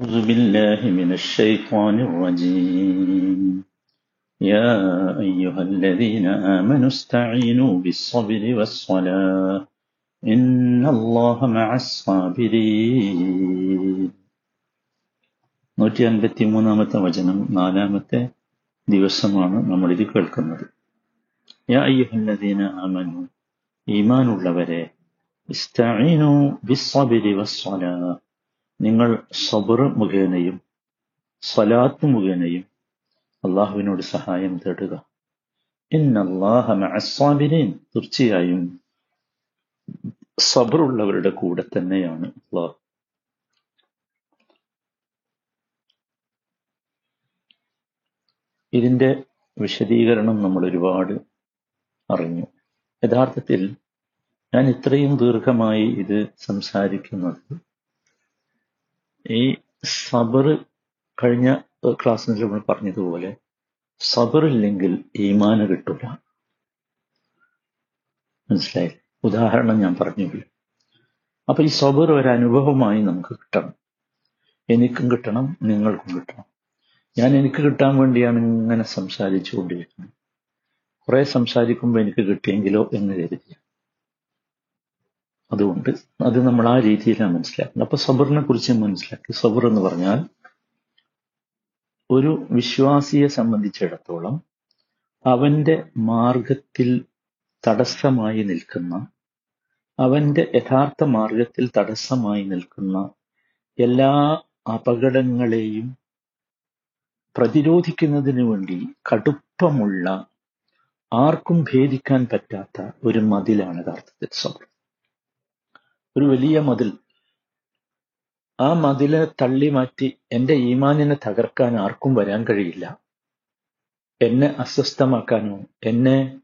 أعوذ بالله من الشيطان الرجيم يا أيها الذين آمنوا استعينوا بالصبر والصلاة إن الله مع الصابرين നൂറ്റി അൻപത്തി മൂന്നാമത്തെ വചനം നാലാമത്തെ ദിവസമാണ് നമ്മൾ ഇത് കേൾക്കുന്നത് യാ അയ്യുഹല്ലദീന ആമനു ഈമാനുള്ളവരെ ഇസ്തഈനു ബിസ്സബരി വസ്സലാ നിങ്ങൾ സബർ മുഖേനയും സലാത്ത് മുഖേനയും അള്ളാഹുവിനോട് സഹായം തേടുക. ഇന്നല്ലാഹ മഅസ്സാബിരീൻ. തീർച്ചയായും സബറുള്ളവരുടെ കൂടെ തന്നെയാണ് അള്ളാഹു. ഇതിന്റെ വിശദീകരണം നമ്മൾ ഒരുപാട് അറിഞ്ഞു. യഥാർത്ഥത്തിൽ ഞാൻ ഇത്രയും ദീർഘമായി ഇത് സംസാരിക്കുന്നത് ഈ സബർ കഴിഞ്ഞ ക്ലാസ്സിൽ നമ്മൾ പറഞ്ഞതുപോലെ സബർ ഇല്ലെങ്കിൽ ഈമാന് കിട്ടില്ല മനസ്സിലായി? ഉദാഹരണം ഞാൻ പറഞ്ഞില്ല അപ്പൊ ഈ സബർ ഒരു അനുഭവമായി നമുക്ക് കിട്ടണം. എനിക്കും കിട്ടണം നിങ്ങൾക്കും കിട്ടണം. ഞാൻ എനിക്ക് കിട്ടാൻ വേണ്ടിയാണ് ഇങ്ങനെ സംസാരിച്ചു കൊണ്ടിരിക്കുന്നത് കുറെ സംസാരിക്കുമ്പോൾ എനിക്ക് കിട്ടിയെങ്കിലോ എന്ന് കരുതി. അതുകൊണ്ട് അത് നമ്മൾ ആ രീതിയിലാണ് മനസ്സിലാക്കുന്നത്. അപ്പൊ സബറിനെ കുറിച്ച് മനസ്സിലാക്കി. സബർ എന്ന് പറഞ്ഞാൽ ഒരു വിശ്വാസിയെ സംബന്ധിച്ചിടത്തോളം അവന്റെ മാർഗത്തിൽ തടസ്സമായി നിൽക്കുന്ന അവന്റെ യഥാർത്ഥ മാർഗത്തിൽ തടസ്സമായി നിൽക്കുന്ന എല്ലാ അപകടങ്ങളെയും പ്രതിരോധിക്കുന്നതിന് വേണ്ടി കടുപ്പമുള്ള ആർക്കും ഭേദിക്കാൻ പറ്റാത്ത ഒരു മതിലാണ് യഥാർത്ഥത്തിൽ സബർ. ഒരു വലിയ മതിൽ. ആ മതിലെ തള്ളി മാറ്റി എന്റെ ഈമാനിനെ തകർക്കാൻ ആർക്കും വരാൻ കഴിയില്ല. എന്നെ അസ്വസ്ഥമാക്കാനോ എന്നെ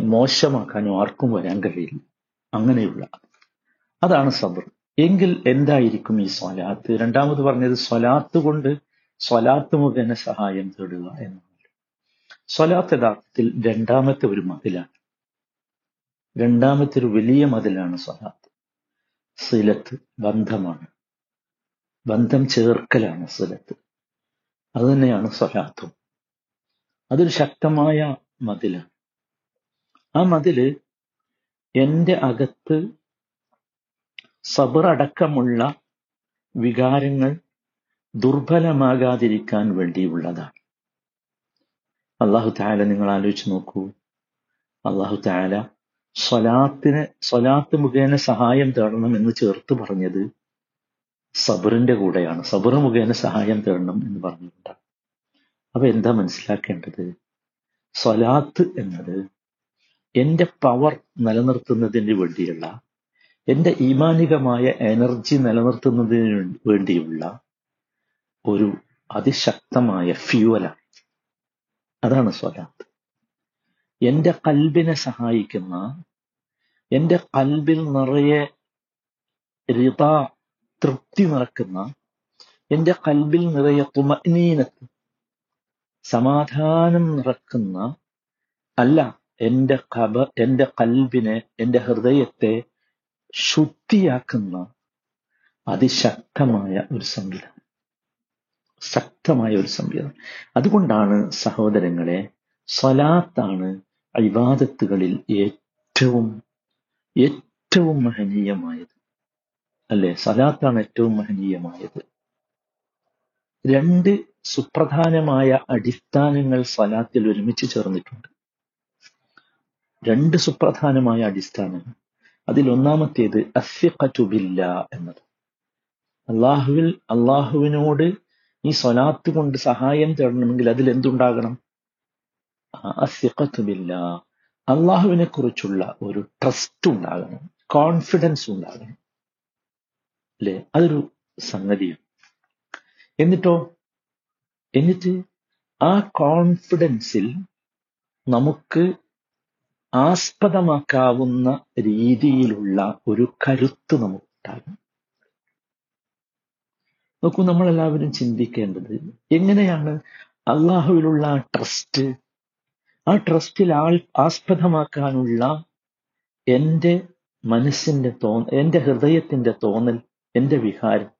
മോശമാക്കാനോ ആർക്കും വരാൻ കഴിയില്ല. അങ്ങനെയുള്ള. അതാണ് സബർ. എങ്കിൽ എന്തായിരിക്കും ഈ സ്വലാത്ത്? രണ്ടാമത് പറഞ്ഞത് സ്വലാത്ത് കൊണ്ട് സ്വലാത്ത് മുഖേന സഹായം തേടുക എന്നാണ് സ്വലാത്ത് യഥാർത്ഥത്തിൽ രണ്ടാമത്തെ ഒരു മതിലാണ്. രണ്ടാമത്തെ ഒരു വലിയ മതിലാണ് സ്വലാത്ത്. സിലത്ത് ബന്ധമാണ്. ബന്ധം ചേർക്കലാണ് സിലത്ത്. അതുതന്നെയാണ് സ്വലാത്തും. അതൊരു ശക്തമായ മതിലാണ്. ആ മതിൽ എന്റെ അകത്ത് സബറടക്കമുള്ള വികാരങ്ങൾ ദുർബലമാകാതിരിക്കാൻ വേണ്ടിയുള്ളതാണ്. അള്ളാഹു താല നിങ്ങൾ ആലോചിച്ച് നോക്കൂ. അള്ളാഹു താല സ്വലാത്തിന് സ്വലാത്ത് മുഖേന സഹായം തേടണം എന്ന് ചേർത്ത് പറഞ്ഞത് സബറിന്റെ കൂടെയാണ്. സബർ മുഖേന സഹായം തേടണം എന്ന് പറഞ്ഞിട്ടുണ്ട്. അപ്പൊ എന്താ മനസ്സിലാക്കേണ്ടത്? സ്വലാത്ത് എന്നത് എന്റെ പവർ നിലനിർത്തുന്നതിന് വേണ്ടിയുള്ള എന്റെ ഈമാനികമായ എനർജി നിലനിർത്തുന്നതിന് വേണ്ടിയുള്ള ഒരു അതിശക്തമായ ഫ്യൂവലാണ് അതാണ് സ്വലാത്ത്. എന്റെ കൽബിനെ സഹായിക്കുന്ന എന്റെ കൽബിൽ നിറയെ റിത തൃപ്തി നിറക്കുന്ന എന്റെ കൽബിൽ നിറയെ തുമനീനത്ത് സമാധാനം നിറക്കുന്ന അല്ല എന്റെ കബ എന്റെ കൽബിനെ എന്റെ ഹൃദയത്തെ ശുദ്ധിയാക്കുന്ന അതിശക്തമായ ഒരു സംഗീതം ശക്തമായ ഒരു സംഗീതം അതുകൊണ്ടാണ് സഹോദരങ്ങളെ സ്വലാത്താണ് ഇബാദത്തുകളിൽ ഏറ്റവും ഏറ്റവും മഹനീയമായത് അല്ലെ? സലാത്താണ് ഏറ്റവും മഹനീയമായത്. രണ്ട് സുപ്രധാനമായ അടിസ്ഥാനങ്ങൾ സലാത്തിൽ ഒരുമിച്ച് ചേർന്നിട്ടുണ്ട്. രണ്ട് സുപ്രധാനമായ അടിസ്ഥാനങ്ങൾ. അതിൽ ഒന്നാമത്തേത് അസ്യഖുബില്ല എന്നത്. അള്ളാഹുവിൽ അള്ളാഹുവിനോട് ഈ സ്വലാത്ത് കൊണ്ട് സഹായം തേടണമെങ്കിൽ അതിൽ എന്തുണ്ടാകണം? അള്ളാഹുവിനെ കുറിച്ചുള്ള ഒരു ട്രസ്റ്റ് ഉണ്ടാകണം. കോൺഫിഡൻസ് ഉണ്ടാകണം. അല്ലെ അതൊരു സംഗതിയാണ്. എന്നിട്ടോ? എന്നിട്ട് ആ കോൺഫിഡൻസിൽ നമുക്ക് ആസ്പദമാക്കാവുന്ന രീതിയിലുള്ള ഒരു കരുത്ത് നമുക്കുണ്ടാകും നോക്കൂ നമ്മളെല്ലാവരും ചിന്തിക്കേണ്ടത് എങ്ങനെയാണ് അള്ളാഹുവിലുള്ള ട്രസ്റ്റ് ആ ട്രസ്റ്റിൽ ആൾ ആസ്പദമാക്കാനുള്ള എന്റെ മനസ്സിന്റെ തോ എന്റെ ഹൃദയത്തിന്റെ തോന്നൽ എന്റെ വിഹാരം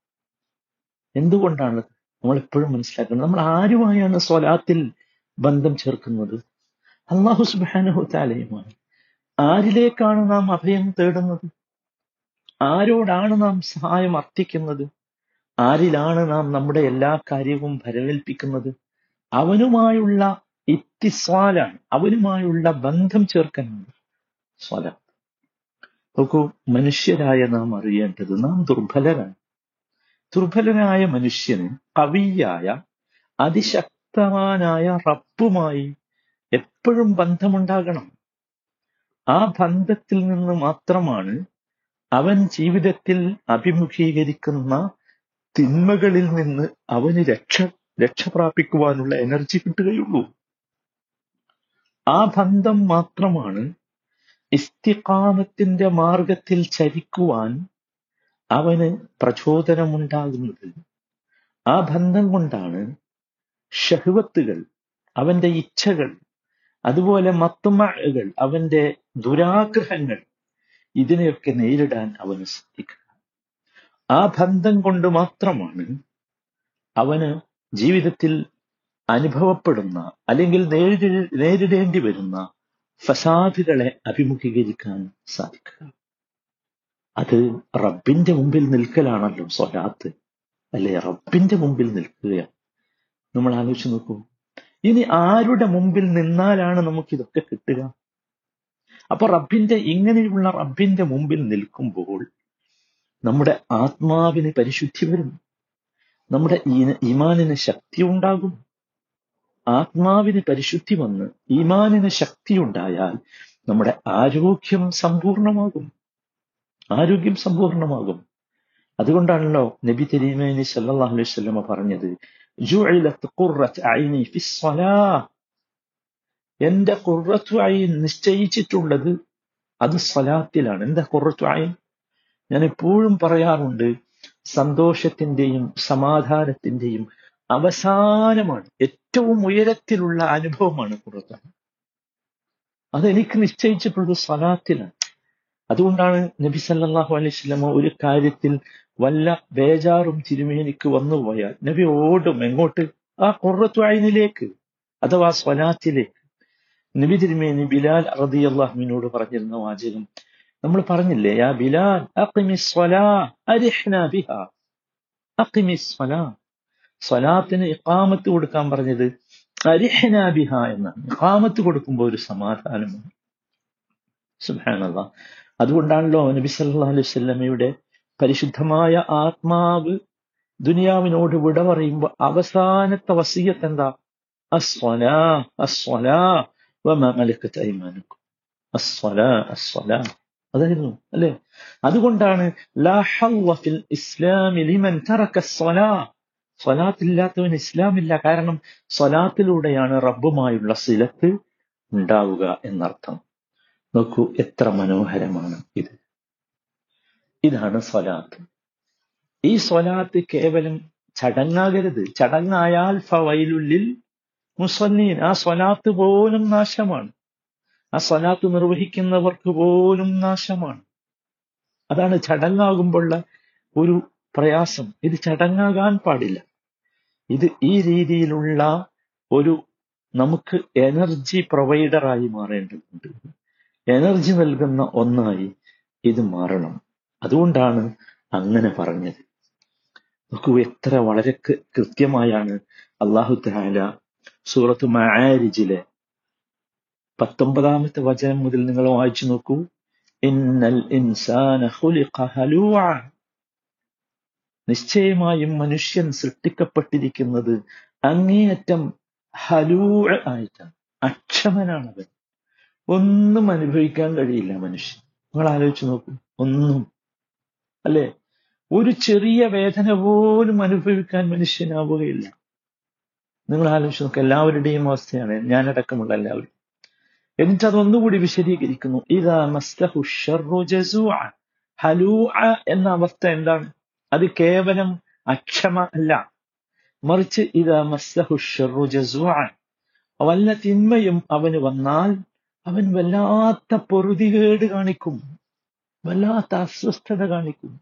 എന്തുകൊണ്ടാണ് നമ്മൾ എപ്പോഴും മനസ്സിലാക്കുന്നത്? നമ്മൾ ആരുമായാണ് സ്വലാത്തിൽ ബന്ധം ചേർക്കുന്നത്? അള്ളാഹു സുബാനഹുത്താലയുമാണ് ആരിലേക്കാണ് നാം അഭയം തേടുന്നത്? ആരോടാണ് നാം സഹായം അർത്ഥിക്കുന്നത് ആരിലാണ് നാം നമ്മുടെ എല്ലാ കാര്യവും ഭരവേൽപ്പിക്കുന്നത് അവനുമായുള്ള ഇത്തിസ്വാലാണ്. അവനുമായുള്ള ബന്ധം ചേർക്കാനാണ് സ്വല നോക്കൂ മനുഷ്യരായ നാം അറിയേണ്ടത് നാം ദുർബലരാണ്. ദുർബലനായ മനുഷ്യന് കവിയായ അതിശക്തവാനായ റബ്ബുമായി എപ്പോഴും ബന്ധമുണ്ടാകണം. ആ ബന്ധത്തിൽ നിന്ന് മാത്രമാണ് അവൻ ജീവിതത്തിൽ അഭിമുഖീകരിക്കുന്ന തിന്മകളിൽ നിന്ന് അവന് രക്ഷ രക്ഷ പ്രാപിക്കുവാനുള്ള എനർജി കിട്ടുകയുള്ളൂ. ആ ബന്ധം മാത്രമാണ് ഇസ്തിഖാമത്തിന്റെ മാർഗത്തിൽ ചരിക്കുവാൻ അവന് പ്രചോദനമുണ്ടാകുന്നത്. ആ ബന്ധം കൊണ്ടാണ് ഷഹ്വത്തുകൾ അവന്റെ ഇച്ഛകൾ അതുപോലെ മത്തുമകൾ അവന്റെ ദുരാഗ്രഹങ്ങൾ ഇതിനെയൊക്കെ നേരിടാൻ അവന് സാധിക്കുക. ആ ബന്ധം കൊണ്ട് മാത്രമാണ് അവന് ജീവിതത്തിൽ അനുഭവപ്പെടുന്ന അല്ലെങ്കിൽ നേരിട നേരിടേണ്ടി വരുന്ന ഫസാദുകളെ അഭിമുഖീകരിക്കാൻ സാധിക്കുക. അത് റബ്ബിന്റെ മുമ്പിൽ നിൽക്കലാണല്ലോ സ്വലാത്ത്. അല്ലെ? റബ്ബിന്റെ മുമ്പിൽ നിൽക്കുകയാണ്. നമ്മൾ ആലോചിച്ച് നോക്കൂ. ഇനി ആരുടെ മുമ്പിൽ നിന്നാലാണ് നമുക്ക് ഇതൊക്കെ കിട്ടുക? അപ്പൊ റബ്ബിന്റെ ഇങ്ങനെയുള്ള റബ്ബിന്റെ മുമ്പിൽ നിൽക്കുമ്പോൾ നമ്മുടെ ആത്മാവിന് പരിശുദ്ധി വരും. നമ്മുടെ ഈമാനിന് ശക്തി ഉണ്ടാകും. ആത്മാവിന് പരിശുദ്ധി വന്ന് ഈമാനിന് ശക്തി ഉണ്ടായാൽ നമ്മുടെ ആരോഗ്യം സമ്പൂർണമാകും. ആരോഗ്യം സമ്പൂർണമാകും. അതുകൊണ്ടാണല്ലോ നബി തെരീമേനി സല്ലല്ലാഹു അലൈഹി വസല്ലമ പറഞ്ഞത് എന്റെ കുറത്തു ആയി നിശ്ചയിച്ചിട്ടുള്ളത് അത് സ്വലാത്തിലാണ്. എന്റെ കുറത്തു ആയി ഞാൻ എപ്പോഴും പറയാറുണ്ട് സന്തോഷത്തിന്റെയും സമാധാനത്തിന്റെയും അവസാനമാണ്. ഏറ്റവും ഉയരത്തിലുള്ള അനുഭവമാണ് ഖുർആൻ. അതെനിക്ക് നിശ്ചയിച്ചിട്ടുള്ളത് സ്വലാത്തിലാണ് അതുകൊണ്ടാണ് നബി സല്ലാഹു അലൈഹി ഒരു കാര്യത്തിൽ വല്ല ബേജാറും തിരുമേനിക്ക് വന്നുപോയാൽ നബി ഓടും എങ്ങോട്ട്? ആ ഖുർറത്തു ഐനിലേക്ക് അഥവാ സ്വലാത്തിലേക്ക്. നബി തിരുമേനി ബിലാൽ അറദി അള്ളാഹുവിനോട് പറഞ്ഞിരുന്ന വാചകം. നമ്മൾ പറഞ്ഞില്ലേ ആ ബിലാൽ സ്വലാത്തിന് ഇഖാമത്ത് കൊടുക്കാൻ പറഞ്ഞത് അരിഹനാബിഹ എന്നാണ് ഇഖാമത്ത് കൊടുക്കുമ്പോൾ ഒരു സമാധാനമാണ് സുബ്ഹാനല്ലാ. അതുകൊണ്ടാണല്ലോ നബി സല്ലല്ലാഹു അലൈഹി വസല്ലമയുടെ പരിശുദ്ധമായ ആത്മാവ് ദുനിയാവിനോട് വിട പറയുമ്പോൾ അവസാനത്തെ വസീയത്ത് എന്താ? അസ്വലാ അസ്വലാ മലക്കത്ത് ഐമാനുക്കും അസ്വലാ അസ്വലാ. അതായിരുന്നു അല്ലെ? അതുകൊണ്ടാണ് ലാ ഹവ്വ ഫിൽ ഇസ്ലാമി ലിമൻ തറക സ്വലാ സ്വലാത്തില്ലാത്തവൻ ഇസ്ലാമില്ല. കാരണം സ്വലാത്തിലൂടെയാണ് റബ്ബുമായുള്ള സിലത്ത് ഉണ്ടാവുക എന്നർത്ഥം. നോക്കൂ എത്ര മനോഹരമാണ് ഇത്. ഇതാണ് സ്വലാത്ത്. ഈ സ്വലാത്ത് കേവലം ചടങ്ങാകരുത്. ചടങ്ങായാൽ ഫവൈലുള്ളിൽ മുസന്നീൻ ആ സ്വലാത്ത് പോലും നാശമാണ്. ആ സ്വലാത്ത് നിർവഹിക്കുന്നവർക്ക് പോലും നാശമാണ്. അതാണ് ചടങ്ങാകുമ്പോഴുള്ള ഒരു പ്രയാസം. ഇത് ചടങ്ങാകാൻ പാടില്ല. ഇത് ഈ രീതിയിലുള്ള ഒരു നമുക്ക് എനർജി പ്രൊവൈഡറായി മാറേണ്ടതുണ്ട്. എനർജി നൽകുന്ന ഒന്നായി ഇത് മാറണം. അതുകൊണ്ടാണ് അങ്ങനെ പറഞ്ഞത്. നോക്കൂ എത്ര വളരെ കൃത്യമായാണ് അള്ളാഹു താല സൂറത്ത് മാരിജിലെ പത്തൊമ്പതാമത്തെ വചനം മുതൽ നിങ്ങൾ വായിച്ചു നോക്കൂ. ഇന്നൽ ഇൻസാന നിശ്ചയമായും മനുഷ്യൻ സൃഷ്ടിക്കപ്പെട്ടിരിക്കുന്നത് അങ്ങേയറ്റം ഹലൂ ആയിട്ടാണ്. അക്ഷമനാണ് ഒന്നും അനുഭവിക്കാൻ കഴിയില്ല മനുഷ്യൻ. നിങ്ങൾ ആലോചിച്ച് നോക്കൂ. ഒന്നും. അല്ലെ? ഒരു ചെറിയ വേദന പോലും അനുഭവിക്കാൻ മനുഷ്യനാവുകയില്ല. നിങ്ങൾ ആലോചിച്ച് നോക്കുക എല്ലാവരുടെയും അവസ്ഥയാണ്. ഞാനടക്കമുള്ള എല്ലാവരും. എന്നിട്ട് അതൊന്നുകൂടി വിശദീകരിക്കുന്നു. ഇതാ മസ്തഹു എന്ന അവസ്ഥ എന്താണ്? അത് കേവലം അക്ഷമ അല്ല. മറിച്ച് ഇത് വല്ല തിന്മയും അവന് വന്നാൽ അവൻ വല്ലാത്ത പൊറുതികേട് കാണിക്കും. വല്ലാത്ത അസ്വസ്ഥത കാണിക്കും.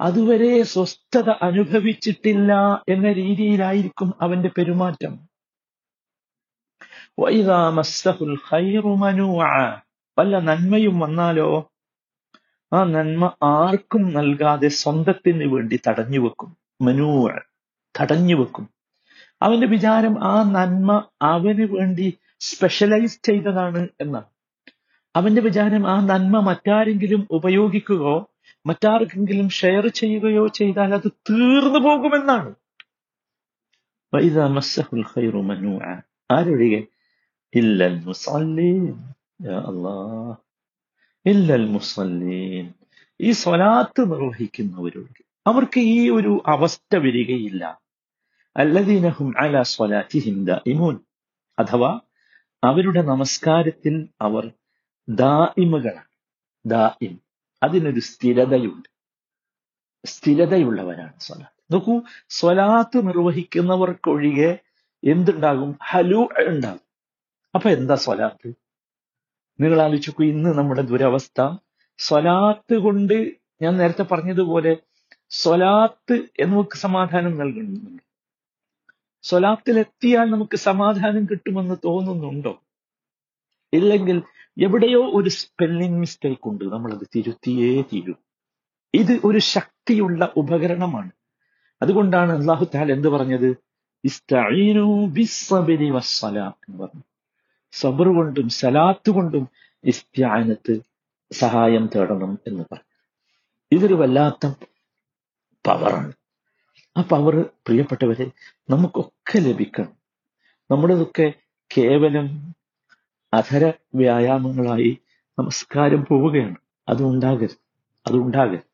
അതുവരെ സ്വസ്ഥത അനുഭവിച്ചിട്ടില്ല എന്ന രീതിയിലായിരിക്കും അവന്റെ പെരുമാറ്റം. വല്ല നന്മയും വന്നാലോ ആ നന്മ ആർക്കും നൽകാതെ സ്വന്തത്തിന് വേണ്ടി തടഞ്ഞു വെക്കും. മനൂ തടഞ്ഞു വെക്കും. അവന്റെ വിചാരം ആ നന്മ അവന് വേണ്ടി സ്പെഷ്യലൈസ് ചെയ്തതാണ് എന്നാണ്. അവന്റെ വിചാരം ആ നന്മ മറ്റാരെങ്കിലും ഉപയോഗിക്കുകയോ മറ്റാർക്കെങ്കിലും ഷെയർ ചെയ്യുകയോ ചെയ്താൽ അത് തീർന്നു പോകുമെന്നാണ്. ആരൊഴികെ? യാ അല്ലാഹ്. ഇല്ലൽ മുസല്ലീൻ. ഈ സ്വലാത്ത് നിർവഹിക്കുന്നവരൊഴികെ അവർക്ക് ഈ ഒരു അവസ്ഥ വരികയില്ല. അല്ലദീനഹും അല സ്വലാത്തിഹിം ദായിമൂൻ അഥവാ അവരുടെ നമസ്കാരത്തിൽ അവർ ദാഇമുകളാണ്. ദായിം അതിനൊരു സ്ഥിരതയുണ്ട്. സ്ഥിരതയുള്ളവരാണ് സ്വലാത്ത്. നോക്കൂ സ്വലാത്ത് നിർവഹിക്കുന്നവർക്കൊഴികെ എന്തുണ്ടാകും? ഹലു ഉണ്ടാകും. അപ്പൊ എന്താ സ്വലാത്ത്? നിങ്ങൾ ആലോചിക്കൂ ഇന്ന് നമ്മുടെ ദുരവസ്ഥ. സ്വലാത്ത് കൊണ്ട് ഞാൻ നേരത്തെ പറഞ്ഞതുപോലെ സ്വലാത്ത് എന്ന് നമുക്ക് സമാധാനം നൽകുന്നുണ്ട്. സ്വലാത്തിൽ എത്തിയാൽ നമുക്ക് സമാധാനം കിട്ടുമെന്ന് തോന്നുന്നുണ്ടോ? ഇല്ലെങ്കിൽ എവിടെയോ ഒരു സ്പെല്ലിംഗ് മിസ്റ്റേക്ക് ഉണ്ട് നമ്മളത് തിരുത്തിയേ തീരും. ഇത് ഒരു ശക്തിയുള്ള ഉപകരണമാണ്. അതുകൊണ്ടാണ് അള്ളാഹു താൽ എന്ത് പറഞ്ഞത്? എന്ന് പറഞ്ഞു സബർ കൊണ്ടും സലാത്ത് കൊണ്ടും ഇസ്ത്യാനത്ത് സഹായം തേടണം എന്ന് പറഞ്ഞു. ഇതൊരു വല്ലാത്ത പവറാണ്. ആ പവർ പ്രിയപ്പെട്ടവരെ നമുക്കൊക്കെ ലഭിക്കണം. നമ്മുടേതൊക്കെ കേവലം അധര വ്യായാമങ്ങളായി നമസ്കാരം പോവുകയാണ്. അതുണ്ടാകരുത്. അതുണ്ടാകരുത്.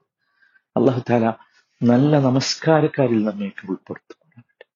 അള്ളാഹു താല നല്ല നമസ്കാരക്കാരിൽ നമ്മേക്ക് ഉൾപ്പെടുത്തും.